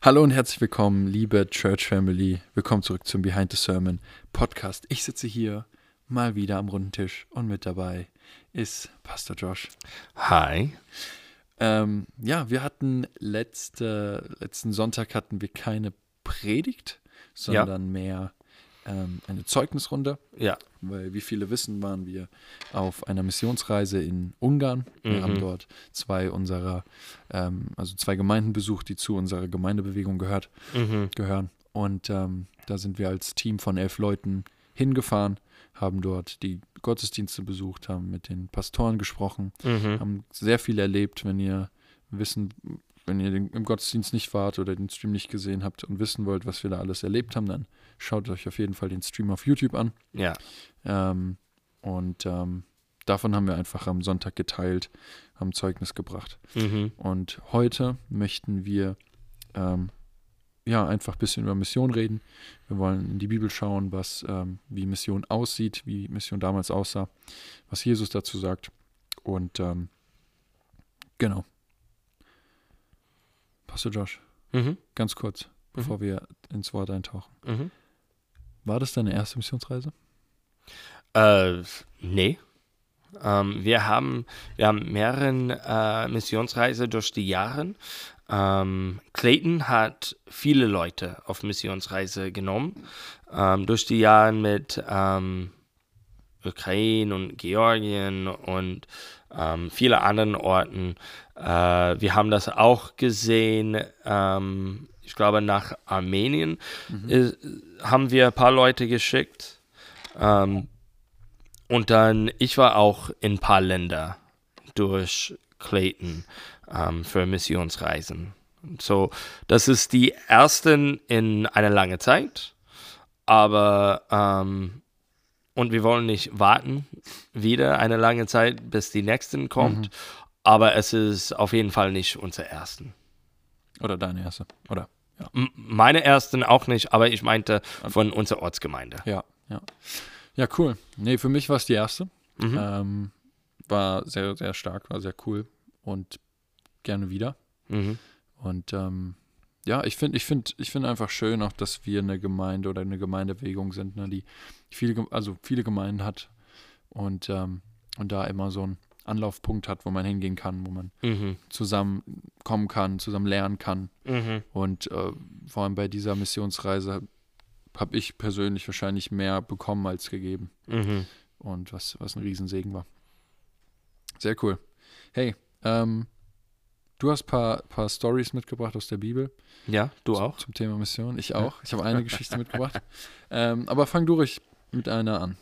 Hallo und herzlich willkommen, liebe Church Family. Willkommen zurück zum Behind the Sermon Podcast. Ich sitze hier mal wieder am runden Tisch und mit dabei ist Pastor Josh. Hi. Ähm, ja, wir hatten letzte, letzten Sonntag hatten wir keine Predigt, sondern mehr ähm, eine Zeugnisrunde. Ja. Weil, wie viele wissen, waren wir auf einer Missionsreise in Ungarn. Wir Mhm. haben dort zwei unserer, ähm, also zwei Gemeinden besucht, die zu unserer Gemeindebewegung gehört, Mhm. gehören. Und ähm, da sind wir als Team von elf Leuten hingefahren, haben dort die Gottesdienste besucht, haben mit den Pastoren gesprochen, Mhm. haben sehr viel erlebt, wenn ihr wissen, wenn ihr den, im Gottesdienst nicht wart oder den Stream nicht gesehen habt und wissen wollt, was wir da alles erlebt haben, dann schaut euch auf jeden Fall den Stream auf YouTube an. Ja. Ähm, und ähm, davon haben wir einfach am Sonntag geteilt, haben Zeugnis gebracht. Mhm. Und heute möchten wir ähm, ja einfach ein bisschen über Mission reden. Wir wollen in die Bibel schauen, was ähm, wie Mission aussieht, wie Mission damals aussah, was Jesus dazu sagt. Und ähm, genau. Pastor Josh, Mhm. ganz kurz, bevor wir ins Wort eintauchen. War das deine erste Missionsreise? Äh, nee. Ähm, wir haben, wir haben mehreren äh, Missionsreisen durch die Jahre. Ähm, Clayton hat viele Leute auf Missionsreise genommen. Ähm, durch die Jahre mit ähm, Ukraine und Georgien und ähm, viele anderen Orten. Äh, wir haben das auch gesehen. Ähm, ich glaube, nach Armenien äh, haben wir ein paar Leute geschickt. Ähm, und dann, ich war auch in ein paar Länder durch Clayton ähm, für Missionsreisen. So, das ist die ersten in einer langen Zeit. Aber, ähm, und wir wollen nicht warten, wieder eine lange Zeit, bis die nächsten kommt. Aber es ist auf jeden Fall nicht unser ersten. Oder deine erste? Oder? Ja. Meine ersten auch nicht, aber ich meinte von unserer Ortsgemeinde. Ja, ja. Ja, cool. Nee, für mich war es die erste. Mhm. Ähm, war sehr, sehr stark, war sehr cool und gerne wieder. Mhm. Und ähm, ja, ich finde, ich finde, ich finde einfach schön auch, dass wir eine Gemeinde oder eine Gemeindebewegung sind, ne, die viele, also viele Gemeinden hat und, ähm, und da immer so einen Anlaufpunkt hat, wo man hingehen kann, wo man Mhm. zusammen kommen kann, zusammen lernen kann. Mhm. Und äh, vor allem bei dieser Missionsreise habe ich persönlich wahrscheinlich mehr bekommen als gegeben. Mhm. Und was, was ein Riesensegen war. Sehr cool. Hey, ähm, du hast ein paar, paar Stories mitgebracht aus der Bibel. Ja, du zum, auch? Zum Thema Mission. Ich auch. Ich habe eine Geschichte mitgebracht. Ähm, aber fang du ruhig mit einer an.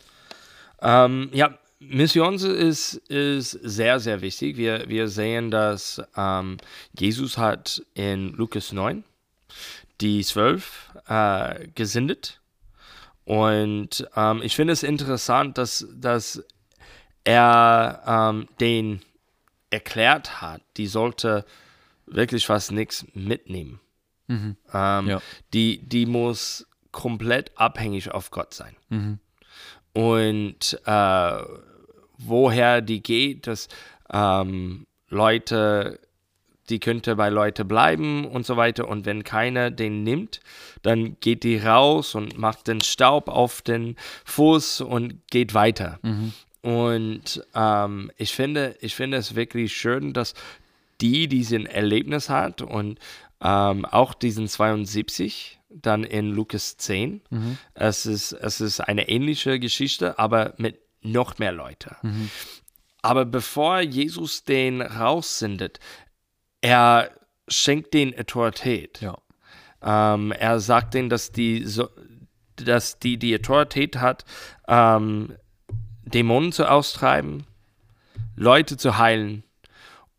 Ähm, ja, Mission ist, ist sehr, sehr wichtig. Wir, wir sehen, dass ähm, Jesus hat in Lukas 9 die zwölf äh, gesendet. Und ähm, ich finde es interessant, dass, dass er ähm, den erklärt hat, die sollte wirklich fast nichts mitnehmen. Mhm. Ähm, Ja. die, die muss komplett abhängig auf Gott sein. Mhm. Und äh, woher die geht, dass ähm, Leute, die könnte bei Leute bleiben und so weiter. Und wenn keiner den nimmt, dann geht die raus und macht den Staub auf den Fuß und geht weiter. Mhm. Und ähm, ich, finde, ich finde es wirklich schön, dass die diesen Erlebnis hat und ähm, auch diesen 72 dann in Lukas 10. Mhm. Es, ist, es ist eine ähnliche Geschichte, aber mit noch mehr Leute. Mhm. Aber bevor Jesus den raussendet, er schenkt den Autorität. Ja. Ähm, er sagt denen, dass die, so, dass die die Autorität hat, ähm, Dämonen zu austreiben, Leute zu heilen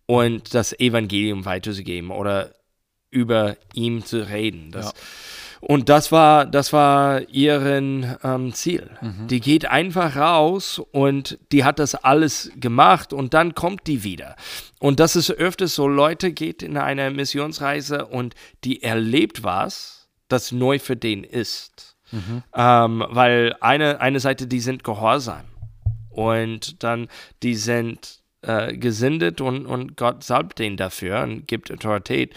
und das Evangelium weiterzugeben oder über ihm zu reden. Das, Ja. Und das war, das war ihren ähm, Ziel. Die geht einfach raus und die hat das alles gemacht und dann kommt die wieder. Und das ist öfters so, Leute geht in eine Missionsreise und die erlebt was, das neu für den ist. Ähm, weil eine, eine Seite, die sind gehorsam und dann die sind äh, gesendet und, und Gott salbt den dafür und gibt Autorität.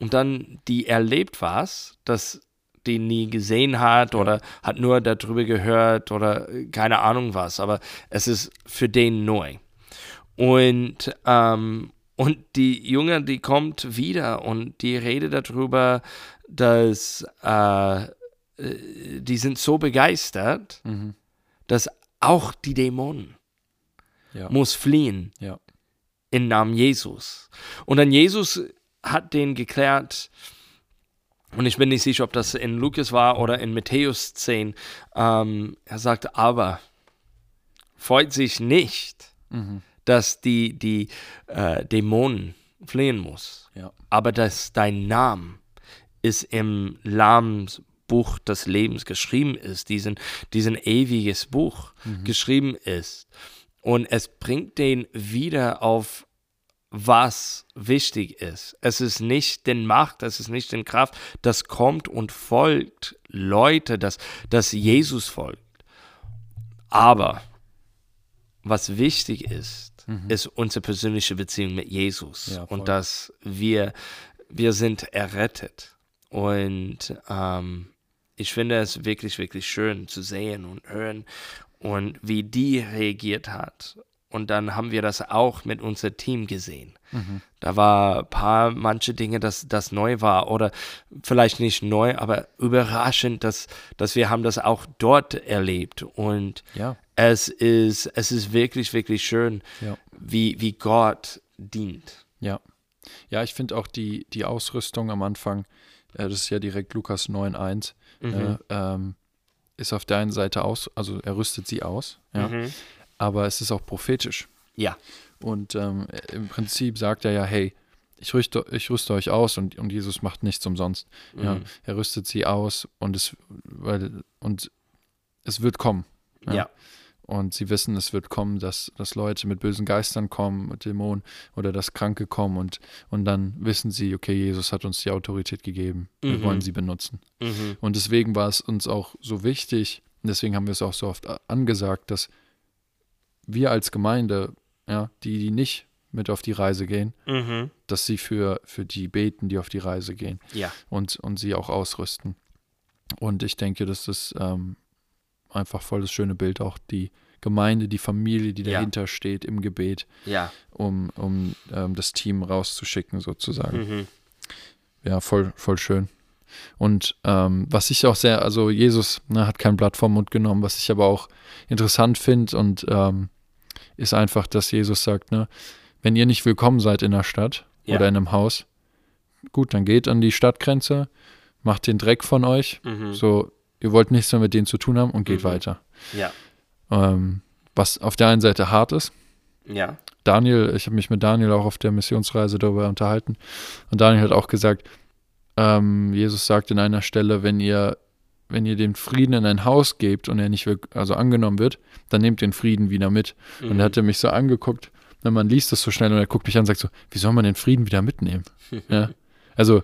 und dann die erlebt was, das die nie gesehen hat oder hat nur darüber gehört oder keine Ahnung was, aber es ist für den neu. Und, ähm, und die Junge, die kommt wieder und die redet darüber, dass äh, die sind so begeistert, Mhm. dass auch die Dämonen Ja. muss fliehen Ja. im Namen Jesus. Und dann Jesus hat den geklärt, und ich bin nicht sicher, ob das in Lukas war oder in Matthäus 10, ähm, er sagte, aber freut sich nicht, Mhm. dass die, die äh, Dämonen fliehen muss, Ja. aber dass dein Name ist im Namensbuch des Lebens geschrieben ist, diesen, diesen ewiges Buch geschrieben ist. Und es bringt den wieder auf was wichtig ist. Es ist nicht den Macht, es ist nicht den Kraft, das kommt und folgt Leute, das, das Jesus folgt. Aber was wichtig ist, ist unsere persönliche Beziehung mit Jesus Ja, und dass wir, wir sind errettet. Und ähm, ich finde es wirklich, wirklich schön zu sehen und hören und wie die reagiert hat. Und dann haben wir das auch mit unserem Team gesehen. Da war ein paar, manche Dinge, dass das neu war oder vielleicht nicht neu, aber überraschend, dass, dass wir haben das auch dort erlebt. Und Ja. es ist, es ist wirklich, wirklich schön, Ja. wie, wie Gott dient. Ja. Ja, ich finde auch die, die Ausrüstung am Anfang, äh, das ist ja direkt Lukas 9,1, Mhm. äh, ähm, ist auf der einen Seite aus, also er rüstet sie aus, ja, Mhm. Aber es ist auch prophetisch. Ja. Und ähm, im Prinzip sagt er ja, hey, ich rüste, ich rüste euch aus und, und Jesus macht nichts umsonst. Ja, Mhm. er rüstet sie aus und es, weil, und es wird kommen. Ja. Ja. Und sie wissen, es wird kommen, dass, dass Leute mit bösen Geistern kommen, mit Dämonen oder dass Kranke kommen und, und dann wissen sie, okay, Jesus hat uns die Autorität gegeben. Wir Mhm. wollen sie benutzen. Mhm. Und deswegen war es uns auch so wichtig, und deswegen haben wir es auch so oft angesagt, dass wir als Gemeinde, ja, die, die nicht mit auf die Reise gehen, Mhm. dass sie für, für die beten, die auf die Reise gehen Ja. und, und sie auch ausrüsten. Und ich denke, das ist ähm, einfach voll das schöne Bild, auch die Gemeinde, die Familie, die Ja. dahinter steht im Gebet, Ja. um, um ähm, das Team rauszuschicken, sozusagen. Mhm. Ja, voll, voll schön. Und ähm, was ich auch sehr, also Jesus ne, hat kein Blatt vom Mund genommen, was ich aber auch interessant finde und ähm, ist einfach, dass Jesus sagt, ne, wenn ihr nicht willkommen seid in der Stadt Ja. oder in einem Haus, gut, dann geht an die Stadtgrenze, macht den Dreck von euch, Mhm. so, ihr wollt nichts mehr mit denen zu tun haben und geht Mhm. weiter. Ja. Ähm, was auf der einen Seite hart ist, Ja. Daniel, ich habe mich mit Daniel auch auf der Missionsreise darüber unterhalten. Und Daniel hat auch gesagt, ähm, Jesus sagt in einer Stelle, wenn ihr, wenn ihr den Frieden in ein Haus gebt und er nicht also angenommen wird, dann nehmt den Frieden wieder mit. Und Mhm. er hatte mich so angeguckt, wenn man liest das so schnell und er guckt mich an und sagt so, wie soll man den Frieden wieder mitnehmen? ja? Also,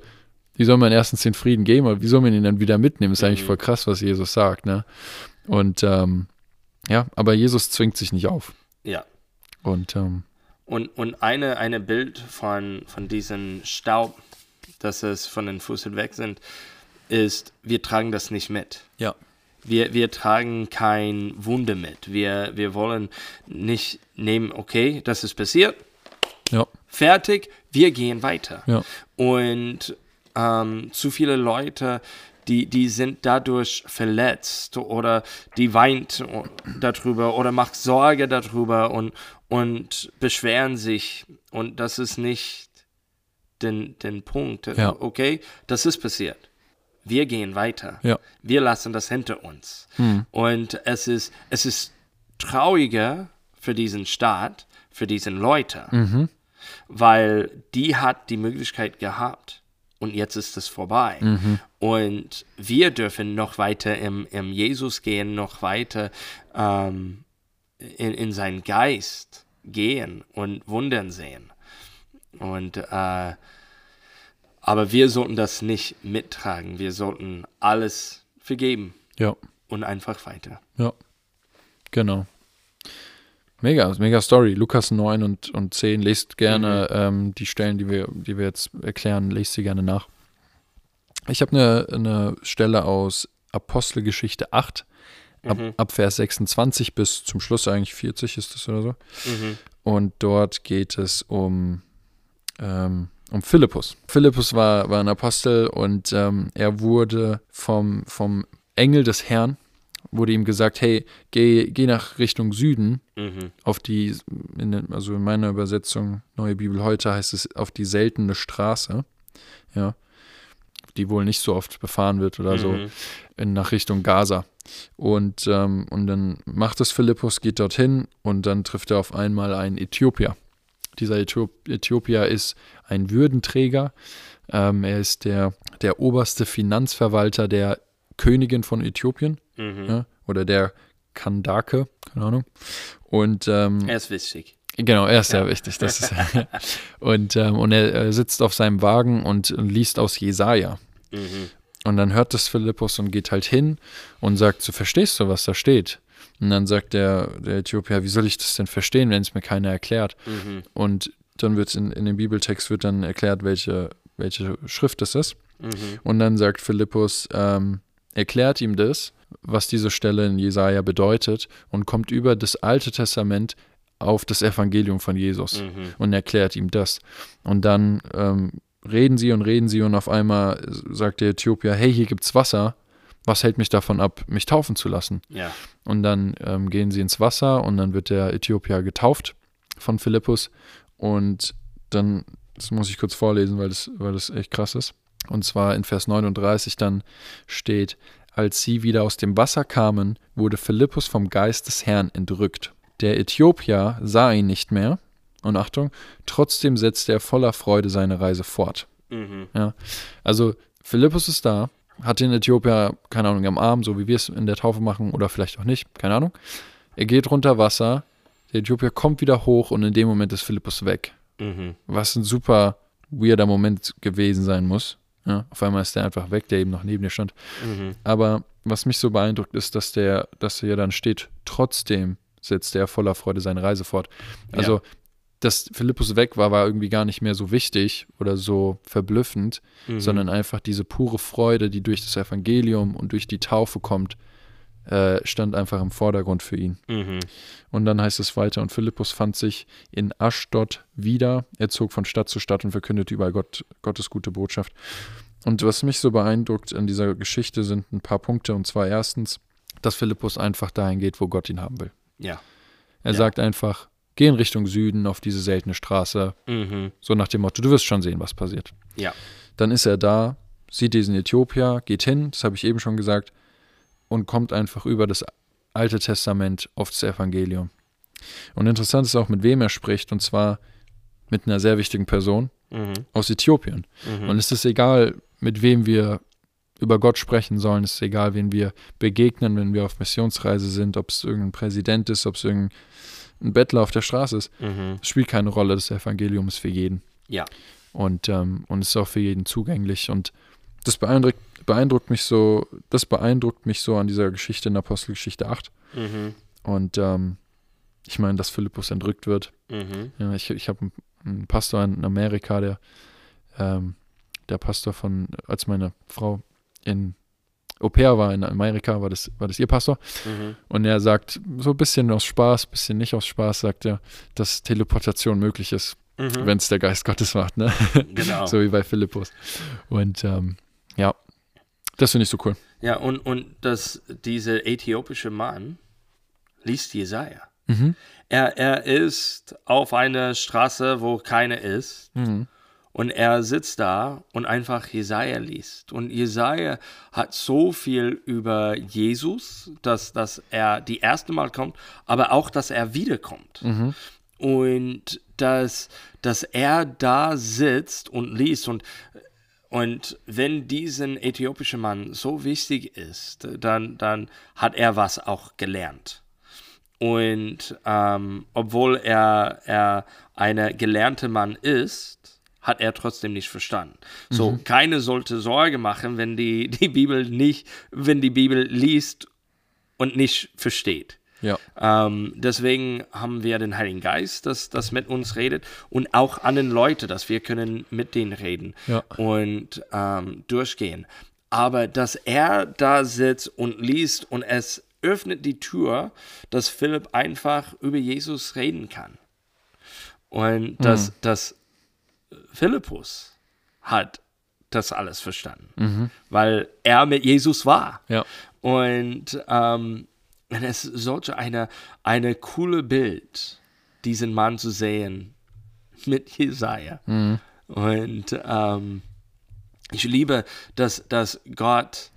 wie soll man erstens den Frieden geben, aber wie soll man ihn dann wieder mitnehmen? Ist eigentlich Mhm. voll krass, was Jesus sagt, ne? Und ähm, ja, aber Jesus zwingt sich nicht auf. Ja. Und ähm, Und, und eine, eine Bild von, von diesem Staub, dass es von den Füßen weg sind, ist, wir tragen das nicht mit. ja. Wir, wir tragen kein Wunde mit. Wir, wir wollen nicht nehmen, okay, das ist passiert, Ja, fertig, wir gehen weiter. ja, Und ähm, zu viele Leute, die, die sind dadurch verletzt oder die weint darüber oder macht Sorge darüber und, und beschweren sich. Und das ist nicht den, den Punkt. Ja. Okay, das ist passiert. Wir gehen weiter. ja. Wir lassen das hinter uns. Hm. Und es ist, es ist trauriger für diesen Staat, für diesen Leute, Mhm. weil die hat die Möglichkeit gehabt und jetzt ist es vorbei. Mhm. Und wir dürfen noch weiter im, im Jesus gehen, noch weiter ähm, in, in seinen Geist gehen und Wundern sehen. Und äh, aber wir sollten das nicht mittragen. Wir sollten alles vergeben Ja, und einfach weiter. ja. Genau. Mega, mega Story. Lukas 9 und, und 10. Lest gerne ähm, die Stellen, die wir, die wir jetzt erklären, lest sie gerne nach. Ich habe eine, eine Stelle aus Apostelgeschichte 8, ab, Mhm. ab Vers 26 bis zum Schluss eigentlich 40 ist das oder so. Mhm. Und dort geht es um, ähm, um Philippus. Philippus war, war ein Apostel und ähm, er wurde vom, vom Engel des Herrn, wurde ihm gesagt, hey, geh, geh nach Richtung Süden, Mhm. auf die, in, also in meiner Übersetzung, Neue Bibel heute heißt es auf die seltene Straße, ja, die wohl nicht so oft befahren wird oder so, Mhm. in, nach Richtung Gaza. Und, ähm, und dann macht es Philippus, geht dorthin und dann trifft er auf einmal einen Äthiopier. Dieser Äthiop Äthiopier ist ein Würdenträger. Ähm, er ist der, der oberste Finanzverwalter der Königin von Äthiopien Mhm. ja, oder der Kandake, keine Ahnung. Und ähm, Er ist wichtig. Genau, er ist sehr Ja. wichtig. Das ist, und ähm, und er, er sitzt auf seinem Wagen und liest aus Jesaja. Mhm. Und dann hört das Philippus und geht halt hin und sagt: so, Verstehst du, was da steht? Und dann sagt der, der Äthiopier: Wie soll ich das denn verstehen, wenn es mir keiner erklärt? Mhm. Und dann wird in, in dem Bibeltext wird dann erklärt, welche, welche Schrift es ist. Mhm. Und dann sagt Philippus, ähm, erklärt ihm das, was diese Stelle in Jesaja bedeutet, und kommt über das Alte Testament auf das Evangelium von Jesus Mhm. und erklärt ihm das. Und dann ähm, reden sie und reden sie, und auf einmal sagt der Äthiopier: Hey, hier gibt's Wasser. Was hält mich davon ab, mich taufen zu lassen? Ja. Und dann ähm, gehen sie ins Wasser und dann wird der Äthiopier getauft von Philippus. Und dann, das muss ich kurz vorlesen, weil das, weil das echt krass ist. Und zwar in Vers 39 dann steht, als sie wieder aus dem Wasser kamen, wurde Philippus vom Geist des Herrn entrückt. Der Äthiopier sah ihn nicht mehr. Und Achtung, trotzdem setzte er voller Freude seine Reise fort. Mhm. Also Philippus ist da, hat den Äthiopier, keine Ahnung, am Arm, so wie wir es in der Taufe machen oder vielleicht auch nicht, keine Ahnung. Er geht runter Wasser, der Äthiopier kommt wieder hoch und in dem Moment ist Philippus weg. Mhm. Was ein super weirder Moment gewesen sein muss. Ja, auf einmal ist der einfach weg, der eben noch neben dir stand. Mhm. Aber was mich so beeindruckt ist, dass der, dass er dann steht, trotzdem setzt er voller Freude seine Reise fort. Also, Ja. Dass Philippus weg war, war irgendwie gar nicht mehr so wichtig oder so verblüffend, Mhm. sondern einfach diese pure Freude, die durch das Evangelium und durch die Taufe kommt, äh, stand einfach im Vordergrund für ihn. Mhm. Und dann heißt es weiter, und Philippus fand sich in Aschdod wieder. Er zog von Stadt zu Stadt und verkündete überall Gott, Gottes gute Botschaft. Und was mich so beeindruckt an dieser Geschichte sind ein paar Punkte. Und zwar erstens, dass Philippus einfach dahin geht, wo Gott ihn haben will. Ja. Er Ja. sagt einfach, geh in Richtung Süden auf diese seltene Straße. Mhm. So nach dem Motto, du wirst schon sehen, was passiert. Ja. Dann ist er da, sieht diesen Äthiopier, geht hin, das habe ich eben schon gesagt, und kommt einfach über das Alte Testament auf das Evangelium. Und interessant ist auch, mit wem er spricht, und zwar mit einer sehr wichtigen Person Mhm. aus Äthiopien. Mhm. Und es ist egal, mit wem wir über Gott sprechen sollen, es ist egal, wen wir begegnen, wenn wir auf Missionsreise sind, ob es irgendein Präsident ist, ob es irgendein Bettler auf der Straße ist. Mhm. Spielt keine Rolle, das Evangelium ist für jeden. Ja. Und, ähm, und es ist auch für jeden zugänglich. Und das beeindruckt, beeindruckt mich so, das beeindruckt mich so an dieser Geschichte in Apostelgeschichte 8. Mhm. Und ähm, ich meine, dass Philippus entrückt wird. Mhm. Ja, ich ich habe einen, einen Pastor in Amerika, der, ähm, der Pastor von, als meine Frau in Au pair war in Amerika, war das, war das ihr Pastor. Mhm. Und er sagt, so ein bisschen aus Spaß, ein bisschen nicht aus Spaß, sagt er, dass Teleportation möglich ist, Mhm. wenn es der Geist Gottes macht. Ne? Genau. so wie bei Philippus. Und ähm, ja, das finde ich so cool. Ja, und, und dass dieser äthiopische Mann liest Jesaja. Mhm. Er, er ist auf einer Straße, wo keiner ist. Mhm. Und er sitzt da und einfach Jesaja liest. Und Jesaja hat so viel über Jesus, dass, dass er die erste Mal kommt, aber auch, dass er wiederkommt. Mhm. Und dass, dass er da sitzt und liest. Und, und wenn diesen äthiopischen Mann so wichtig ist, dann, dann hat er was auch gelernt. Und ähm, obwohl er, er ein gelernter Mann ist, hat er trotzdem nicht verstanden. So, keine sollte Sorge machen, wenn die, die Bibel nicht, wenn die Bibel liest und nicht versteht. Ja. Ähm, deswegen haben wir den Heiligen Geist, das, das mit uns redet und auch anderen Leute, dass wir können mit denen reden Ja. und ähm, durchgehen. Aber dass er da sitzt und liest und es öffnet die Tür, dass Philipp einfach über Jesus reden kann. Und dass, dass Philippus hat das alles verstanden, weil er mit Jesus war. Ja. Und ähm, es ist solche eine, eine coole Bild, diesen Mann zu sehen mit Jesaja. Und ähm, ich liebe, dass, dass Gott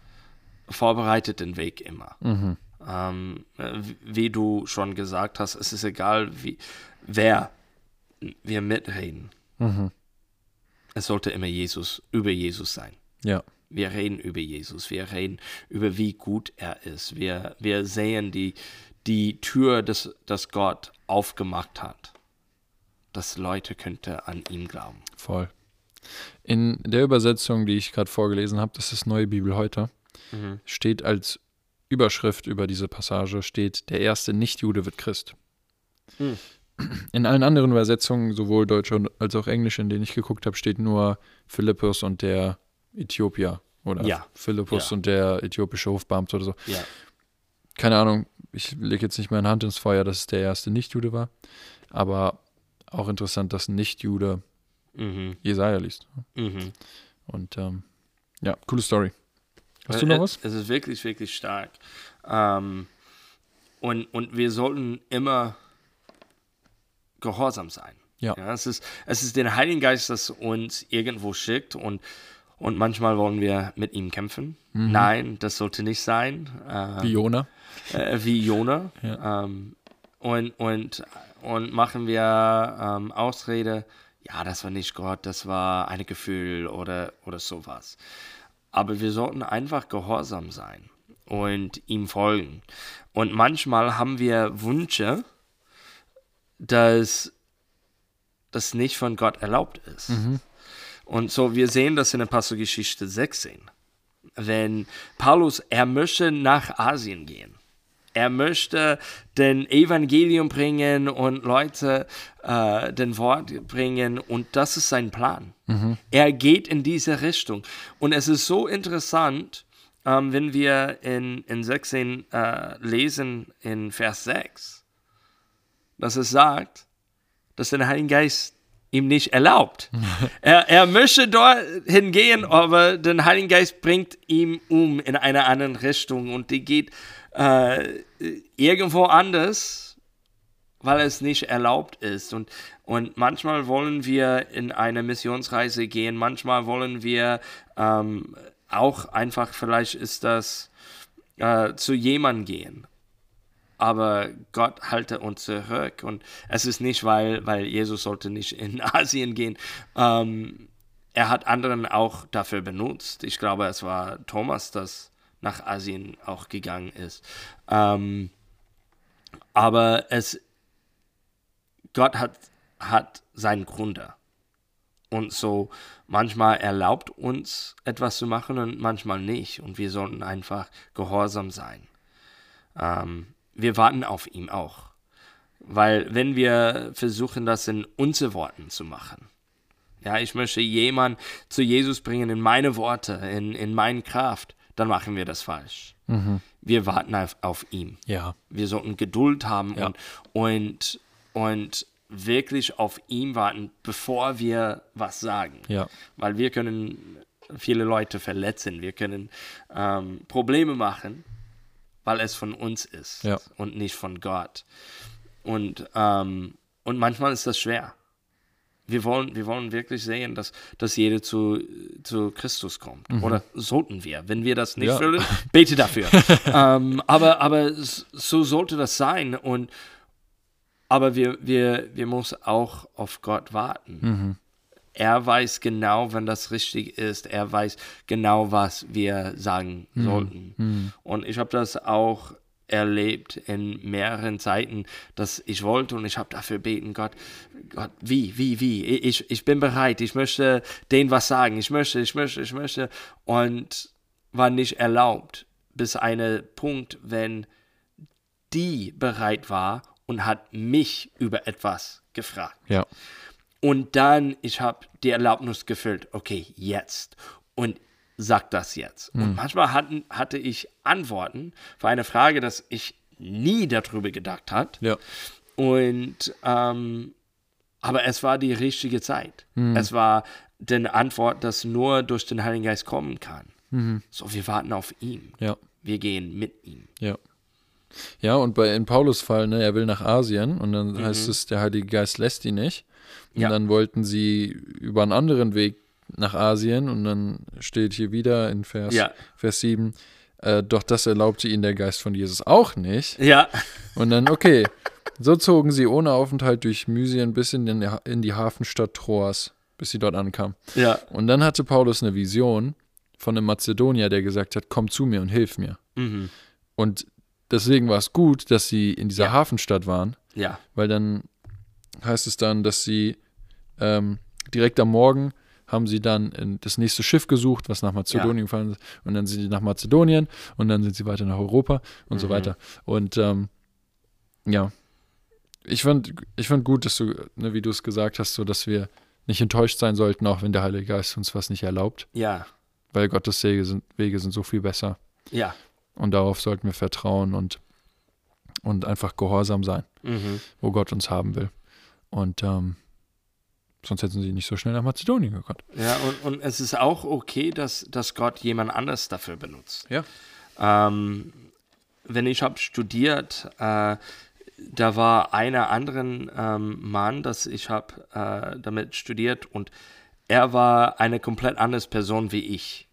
vorbereitet den Weg immer. Ähm, wie- wie du schon gesagt hast, es ist egal, wie, wer wir mitreden. Es sollte immer Jesus, über Jesus sein. Ja. Wir reden über Jesus, wir reden über wie gut er ist. Wir, wir sehen die, die Tür, das, das Gott aufgemacht hat, dass Leute könnte an ihm glauben. Voll. In der Übersetzung, die ich gerade vorgelesen habe, das ist Neue Bibel heute, steht als Überschrift über diese Passage, steht, der erste Nichtjude wird Christ. Hm. In allen anderen Übersetzungen, sowohl deutsche und- als auch englische, in denen ich geguckt habe, steht nur Philippus und der Äthiopier oder Ja. Philippus Ja. und der äthiopische Hofbeamte oder so. Ja, Keine Ahnung, ich lege jetzt nicht meine Hand ins Feuer, dass es der erste Nichtjude war, aber auch interessant, dass ein Nichtjude mhm. Jesaja liest. Mhm. Und ähm, ja, coole Story. Hast du noch was? Es, es ist wirklich, wirklich stark. Ähm, und, und wir sollten immer gehorsam sein. Ja. es, ist, es ist der Heiligen Geist, das uns irgendwo schickt und, und manchmal wollen wir mit ihm kämpfen. Nein, das sollte nicht sein. Äh, Mhm. Wie Jona. äh, wie Jona. Ja. Ähm, und, und, und machen wir ähm, Ausrede, ja, das war nicht Gott, das war ein Gefühl oder, oder sowas. Aber wir sollten einfach gehorsam sein und ihm folgen. Und manchmal haben wir Wünsche, dass das nicht von Gott erlaubt ist. Und so, wir sehen das in der Apostelgeschichte 16. Wenn Paulus, er möchte nach Asien gehen. Er möchte den Evangelium bringen und Leute äh, den Wort bringen und das ist sein Plan. Er geht in diese Richtung. Und es ist so interessant, ähm, wenn wir in, in 16 äh, lesen, in Vers 6, dass es sagt, dass der Heilige Geist ihm nicht erlaubt. er, er möchte dorthin gehen, aber der Heilige Geist bringt ihn um in eine andere Richtung und die geht äh, irgendwo anders, weil es nicht erlaubt ist. Und, und manchmal wollen wir in eine Missionsreise gehen, manchmal wollen wir ähm, auch einfach, vielleicht ist das äh, zu jemandem gehen aber Gott halte uns zurück. Und es ist nicht, weil, weil Jesus sollte nicht in Asien gehen. Ähm, er hat anderen auch dafür benutzt. Ich glaube, es war Thomas, das nach Asien auch gegangen ist. Ähm, aber es, Gott hat, hat seinen Gründe. Und so manchmal erlaubt uns etwas zu machen und manchmal nicht. Und wir sollten einfach gehorsam sein. Ähm, wir warten auf ihn auch. Weil wenn wir versuchen, das in unsere Worten zu machen, ja, ich möchte jemanden zu Jesus bringen in meine Worte, in, in meine Kraft, dann machen wir das falsch. Wir warten auf, auf ihn. Ja. Wir sollten Geduld haben Ja. und, und, und wirklich auf ihn warten, bevor wir was sagen. Ja. Weil wir können viele Leute verletzen, wir können ähm, Probleme machen, weil es von uns ist Ja. und nicht von Gott. Und, ähm, und manchmal ist das schwer. Wir wollen, wir wollen wirklich sehen, dass, dass jeder zu, zu Christus kommt. Oder sollten wir. Wenn wir das nicht Ja. fühlen, bete dafür. ähm, aber, aber so sollte das sein. Und, aber wir, wir, wir müssen auch auf Gott warten. Er weiß genau, wenn das richtig ist. Er weiß genau, was wir sagen sollten. Und ich habe das auch erlebt in mehreren Zeiten, dass ich wollte und ich habe dafür beten, Gott, Gott, wie, wie, wie, ich, ich bin bereit, ich möchte denen was sagen, ich möchte, ich möchte, ich möchte und war nicht erlaubt, bis einen Punkt, wenn die bereit war und hat mich über etwas gefragt. Ja. Und dann, ich habe die Erlaubnis gefüllt, okay, jetzt. Und sag das jetzt. Und manchmal hatten, hatte ich Antworten für eine Frage, dass ich nie darüber gedacht hat. Ja. Und ähm, aber es war die richtige Zeit. Es war die Antwort, dass nur durch den Heiligen Geist kommen kann. So, wir warten auf ihn. Ja. Wir gehen mit ihm. Ja. Ja, und bei in Paulus Fall, ne, er will nach Asien und dann heißt es, der Heilige Geist lässt ihn nicht. Und Ja. dann wollten sie über einen anderen Weg nach Asien und dann steht hier wieder in Vers, Ja. Vers 7, äh, doch das erlaubte ihnen der Geist von Jesus auch nicht. Ja, Und dann, okay, so zogen sie ohne Aufenthalt durch Mysien bis in, den, in die Hafenstadt Troas, bis sie dort ankamen. ja, Und dann hatte Paulus eine Vision von einem Mazedonier, der gesagt hat, komm zu mir und hilf mir. mhm. Und deswegen war es gut, dass sie in dieser Ja. Hafenstadt waren, ja, weil dann heißt es dann, dass sie ähm, direkt am Morgen haben sie dann das nächste Schiff gesucht, was nach Mazedonien gefahren ist. Und dann sind sie nach Mazedonien und dann sind sie weiter nach Europa und so Mhm. weiter. Und ähm, ja, ich fand, ich fand gut, dass du, ne, wie du es gesagt hast, so dass wir nicht enttäuscht sein sollten, auch wenn der Heilige Geist uns was nicht erlaubt, ja, weil Gottes Wege sind, Wege sind so viel besser. ja. Und darauf sollten wir vertrauen und, und einfach gehorsam sein, Mhm. wo Gott uns haben will. Und ähm, sonst hätten sie nicht so schnell nach Mazedonien gekonnt. Ja, und, und es ist auch okay, dass, dass Gott jemand anders dafür benutzt. Ja. Ähm, wenn ich habe studiert, äh, da war einer anderen ähm, Mann, dass ich habe äh, damit studiert und er war eine komplett andere Person wie ich.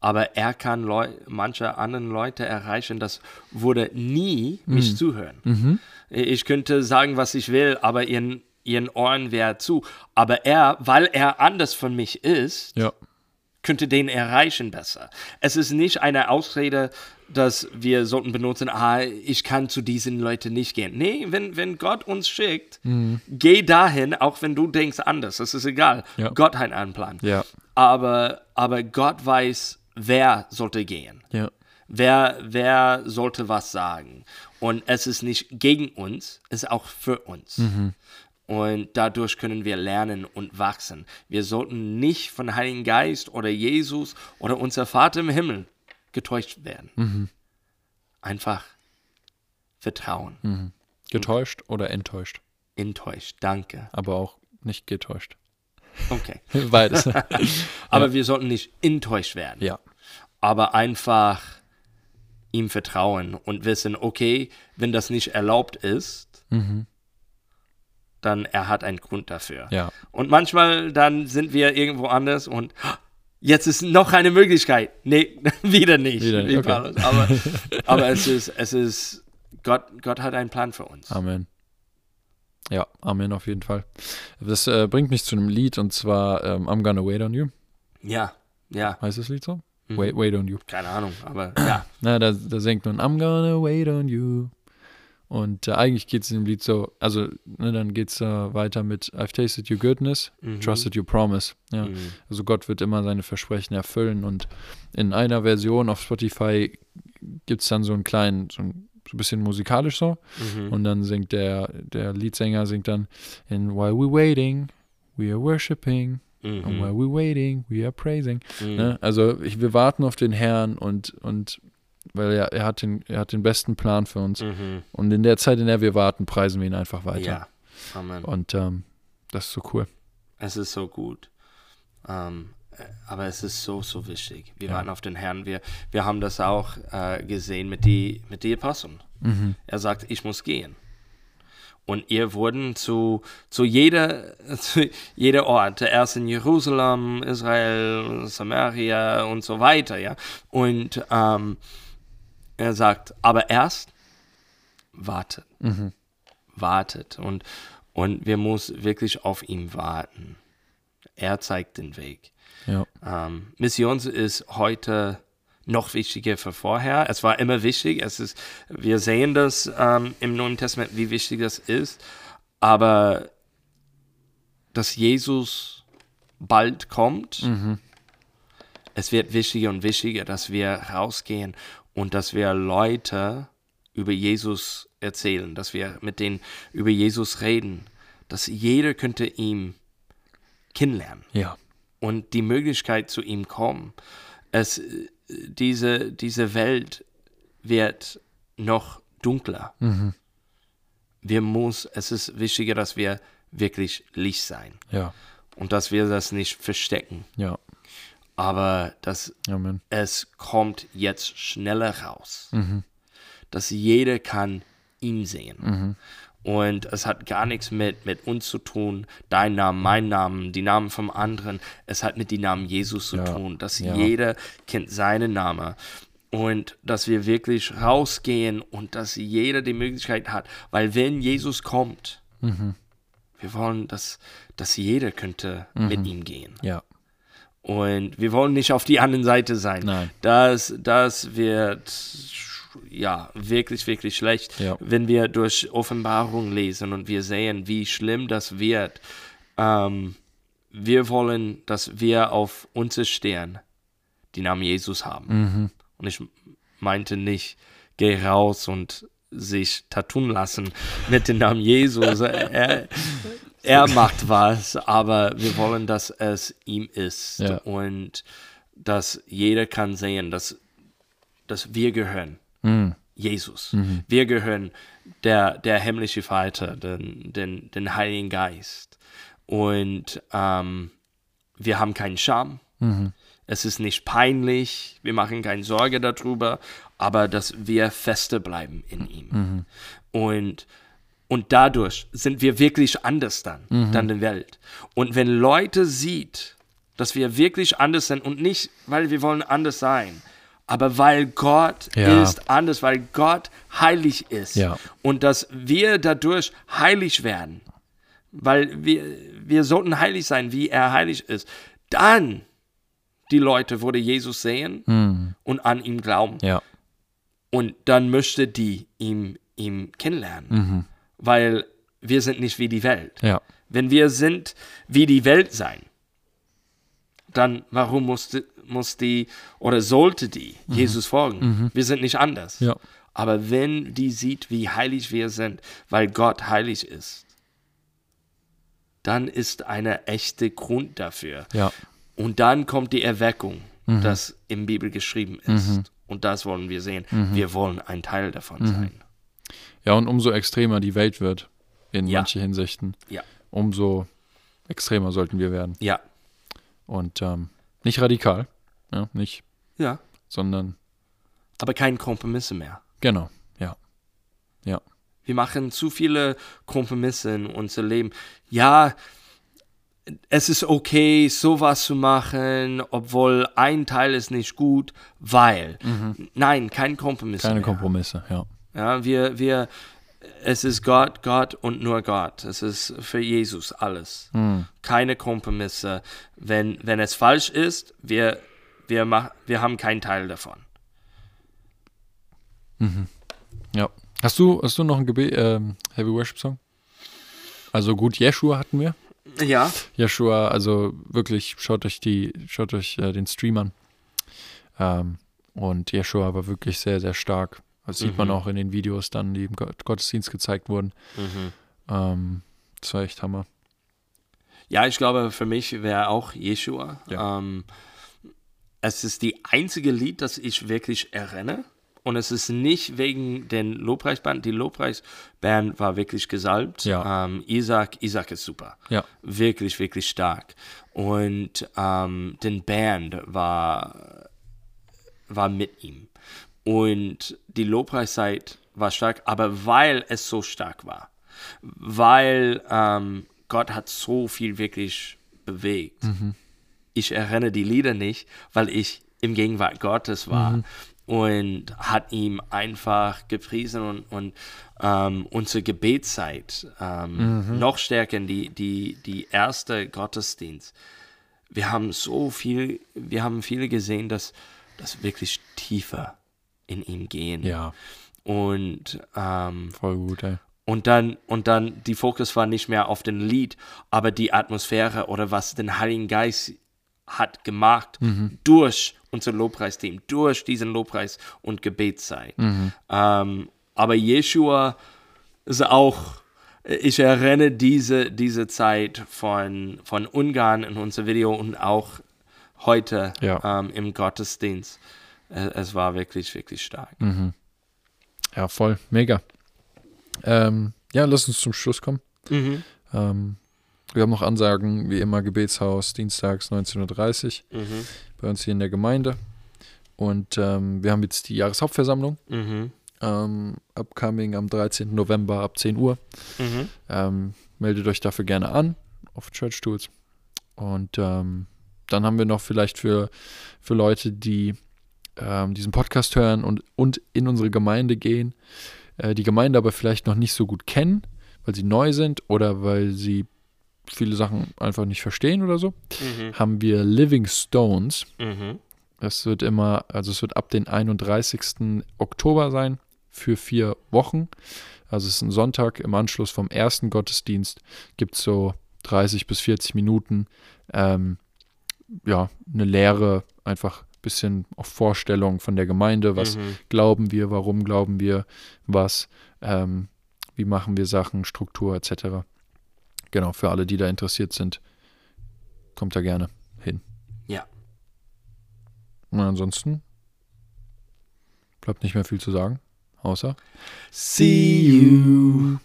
Aber er kann Leu manche anderen Leute erreichen, das würde nie mich zuhören. Ich könnte sagen, was ich will, aber ihren, ihren Ohren wäre zu. Aber er, weil er anders von mich ist, Ja. könnte den erreichen besser. Es ist nicht eine Ausrede, dass wir sollten benutzen, ah, ich kann zu diesen Leuten nicht gehen. Nee, wenn, wenn Gott uns schickt, geh dahin, auch wenn du denkst anders. Das ist egal. Ja. Gott hat einen Plan. Ja. Aber, aber Gott weiß, wer sollte gehen. Ja. Wer, wer sollte was sagen? Und es ist nicht gegen uns, es ist auch für uns. Und dadurch können wir lernen und wachsen. Wir sollten nicht von Heiligen Geist oder Jesus oder unser Vater im Himmel getäuscht werden. Einfach vertrauen. Getäuscht oder enttäuscht. Enttäuscht. Danke. Aber auch nicht getäuscht. Okay. Beides. Aber wir sollten nicht enttäuscht werden. ja. Aber einfach ihm vertrauen und wissen, okay, wenn das nicht erlaubt ist, dann er hat einen Grund dafür. Ja. Und manchmal dann sind wir irgendwo anders und jetzt ist noch eine Möglichkeit. Nee, wieder nicht. Wieder nicht, okay. Aber, aber es ist, es ist, Gott, Gott hat einen Plan für uns. Amen. Ja, Amen auf jeden Fall. Das äh, bringt mich zu einem Lied und zwar ähm, I'm Gonna Wait on You. Ja, ja, Heißt das Lied so? Mhm. Wait, wait on You. keine Ahnung, aber ja. Na, da, da singt man I'm gonna wait on you. Und äh, eigentlich geht es in dem Lied so, also ne, dann geht es äh, weiter mit I've tasted your goodness, Mhm. trusted your promise. Ja. Mhm. Also Gott wird immer seine Versprechen erfüllen und in einer Version auf Spotify gibt es dann so einen kleinen, so ein, bisschen musikalisch so Mhm. und dann singt der, der Leadsänger singt dann And while we're waiting, we are worshiping and Mhm. while we're waiting, we are praising. Mhm. Ne? Also ich, wir warten auf den Herrn und, und weil er, er, hat den, er hat den besten Plan für uns. Mhm. Und in der Zeit, in der wir warten, preisen wir ihn einfach weiter. Ja, Amen. Und ähm, das ist so cool. Es ist so gut. Ähm, äh, aber es ist so, so wichtig. Wir Ja. warten auf den Herrn. Wir, wir haben das auch äh, gesehen mit die, mit die Aposteln. Mhm. Er sagt, ich muss gehen. Und ihr wurden zu, zu, jeder, zu jeder Ort, erst in Jerusalem, Israel, Samaria und so weiter, ja. Und ähm, er sagt, aber erst wartet. Mhm. Wartet. Und, und wir müssen wirklich auf ihn warten. Er zeigt den Weg. Ja. Ähm, Mission ist heute noch wichtiger für vorher. Es war immer wichtig. Es ist, wir sehen das ähm, im Neuen Testament, wie wichtig das ist. Aber dass Jesus bald kommt, Mhm. es wird wichtiger und wichtiger, dass wir rausgehen und dass wir Leute über Jesus erzählen, dass wir mit denen über Jesus reden, dass jeder könnte ihn kennenlernen Ja. und die Möglichkeit zu ihm kommen. Es, diese, diese Welt wird noch dunkler. Wir muss, es ist wichtiger, dass wir wirklich Licht sein Ja. und dass wir das nicht verstecken. Ja. Aber dass Amen. es kommt jetzt schneller raus, dass jeder kann ihn sehen. Und es hat gar nichts mit, mit uns zu tun, dein Name, mein Name, die Namen vom anderen. Es hat mit dem Namen Jesus zu Ja. tun, dass Ja. jeder kennt seinen Namen. Und dass wir wirklich rausgehen und dass jeder die Möglichkeit hat. Weil wenn Jesus kommt, wir wollen, dass, dass jeder könnte mit ihm gehen. Ja. Und wir wollen nicht auf die andere Seite sein. Nein. Das, das wird ja wirklich, wirklich schlecht, Ja. wenn wir durch Offenbarung lesen und wir sehen, wie schlimm das wird. Ähm, wir wollen, dass wir auf unser Stern die Namen Jesus haben. Und ich meinte nicht, geh raus und sich tattooen lassen mit dem Namen Jesus. er, er macht was, aber wir wollen, dass es ihm ist Ja. und dass jeder kann sehen, dass, dass wir gehören. Jesus. Wir gehören der, der himmlische Vater, den, den, den Heiligen Geist. Und ähm, wir haben keinen Scham. Es ist nicht peinlich, wir machen keine Sorge darüber, aber dass wir feste bleiben in ihm. Und, und dadurch sind wir wirklich anders dann, dann in der Welt. Und wenn Leute sieht, dass wir wirklich anders sind und nicht, weil wir wollen anders sein, aber weil Gott Ja. ist anders, weil Gott heilig ist Ja. und dass wir dadurch heilig werden, weil wir, wir sollten heilig sein, wie er heilig ist, dann die Leute würde Jesus sehen und an ihm glauben. Ja. Und dann möchte die ihm, ihm kennenlernen, weil wir sind nicht wie die Welt. Ja. Wenn wir sind wie die Welt sein, dann warum musste, muss die oder sollte die Jesus folgen? Wir sind nicht anders. Ja. Aber wenn die sieht, wie heilig wir sind, weil Gott heilig ist, dann ist eine echte Grund dafür. Ja. Und dann kommt die Erweckung, das im Bibel geschrieben ist. Und das wollen wir sehen. Wir wollen ein Teil davon sein. Ja, und umso extremer die Welt wird, in Ja. manchen Hinsichten, Ja, umso extremer sollten wir werden. ja, Und ähm, nicht radikal, ja, nicht, ja. sondern Aber kein Kompromisse mehr. genau, ja. Ja. Wir machen zu viele Kompromisse in unser Leben. Ja, es ist okay, sowas zu machen, obwohl ein Teil ist nicht gut, weil. Nein, kein Kompromiss. Keine mehr. Kompromisse, ja. Ja, wir, wir, es ist Gott, Gott und nur Gott. Es ist für Jesus alles. Keine Kompromisse. Wenn, wenn es falsch ist, wir, wir, mach, wir haben keinen Teil davon. Ja. Hast du, hast du noch ein Gebet, ähm, Heavy Worship Song? Also gut, Jeshua hatten wir. Ja. Jeshua, also wirklich, schaut euch die, schaut euch äh, den Stream an. Ähm, und Jeshua war wirklich sehr, sehr stark. Das sieht man Mhm. auch in den Videos dann, die im Gott- Gottesdienst gezeigt wurden. Mhm. Ähm, das war echt Hammer. Ja, ich glaube, für mich wäre auch Jeshua. Ja. Ähm, es ist die einzige Lied, das ich wirklich erinnere. Und es ist nicht wegen den Lobpreisband. Die Lobpreisband war wirklich gesalbt. Ja. Ähm, Isaac, Isaac ist super. Ja. Wirklich, wirklich stark. Und ähm, den Band war, war mit ihm. Und die Lobpreiszeit war stark, aber weil es so stark war, weil ähm, Gott hat so viel wirklich bewegt. Ich erinnere die Lieder nicht, weil ich im Gegenwart Gottes war und hat ihm einfach gepriesen und, und ähm, unsere Gebetszeit ähm, noch stärker die, die, die erste Gottesdienst. Wir haben so viel, wir haben viele gesehen, dass das wirklich tiefer in ihm gehen. Ja, Und ähm, voll gut, ey. und dann, und dann, die Fokus war nicht mehr auf den Lied, aber die Atmosphäre oder was den Heiligen Geist hat gemacht durch unser Lobpreisteam, durch diesen Lobpreis und Gebetszeit. Ähm, aber Jeshua ist auch, ich erinnere diese, diese Zeit von, von Ungarn in unser Video und auch heute Ja. ähm, im Gottesdienst. Es, war wirklich, wirklich stark. Ja, voll. Mega. Ähm, ja, lass uns zum Schluss kommen. Mhm. Ähm, wir haben noch Ansagen, wie immer, Gebetshaus, dienstags 19.30 Uhr Mhm. bei uns hier in der Gemeinde. Und ähm, wir haben jetzt die Jahreshauptversammlung, Mhm. ähm, upcoming am 13. November ab 10 Uhr. Mhm. Ähm, meldet euch dafür gerne an auf Church Tools. Und ähm, dann haben wir noch vielleicht für, für Leute, die ähm, diesen Podcast hören und, und in unsere Gemeinde gehen, äh, die Gemeinde aber vielleicht noch nicht so gut kennen, weil sie neu sind oder weil sie viele Sachen einfach nicht verstehen oder so, Mhm. haben wir Living Stones. Mhm. Es wird immer, also es wird ab den 31. Oktober sein für vier Wochen. Also es ist ein Sonntag im Anschluss vom ersten Gottesdienst. Gibt es so 30 bis 40 Minuten. Ähm, ja, eine Lehre, einfach ein bisschen auf Vorstellung von der Gemeinde. Was Mhm. glauben wir, warum glauben wir was, ähm, wie machen wir Sachen, Struktur etc. Genau, für alle, die da interessiert sind, kommt da gerne hin. Ja. Und ansonsten bleibt nicht mehr viel zu sagen, außer See you.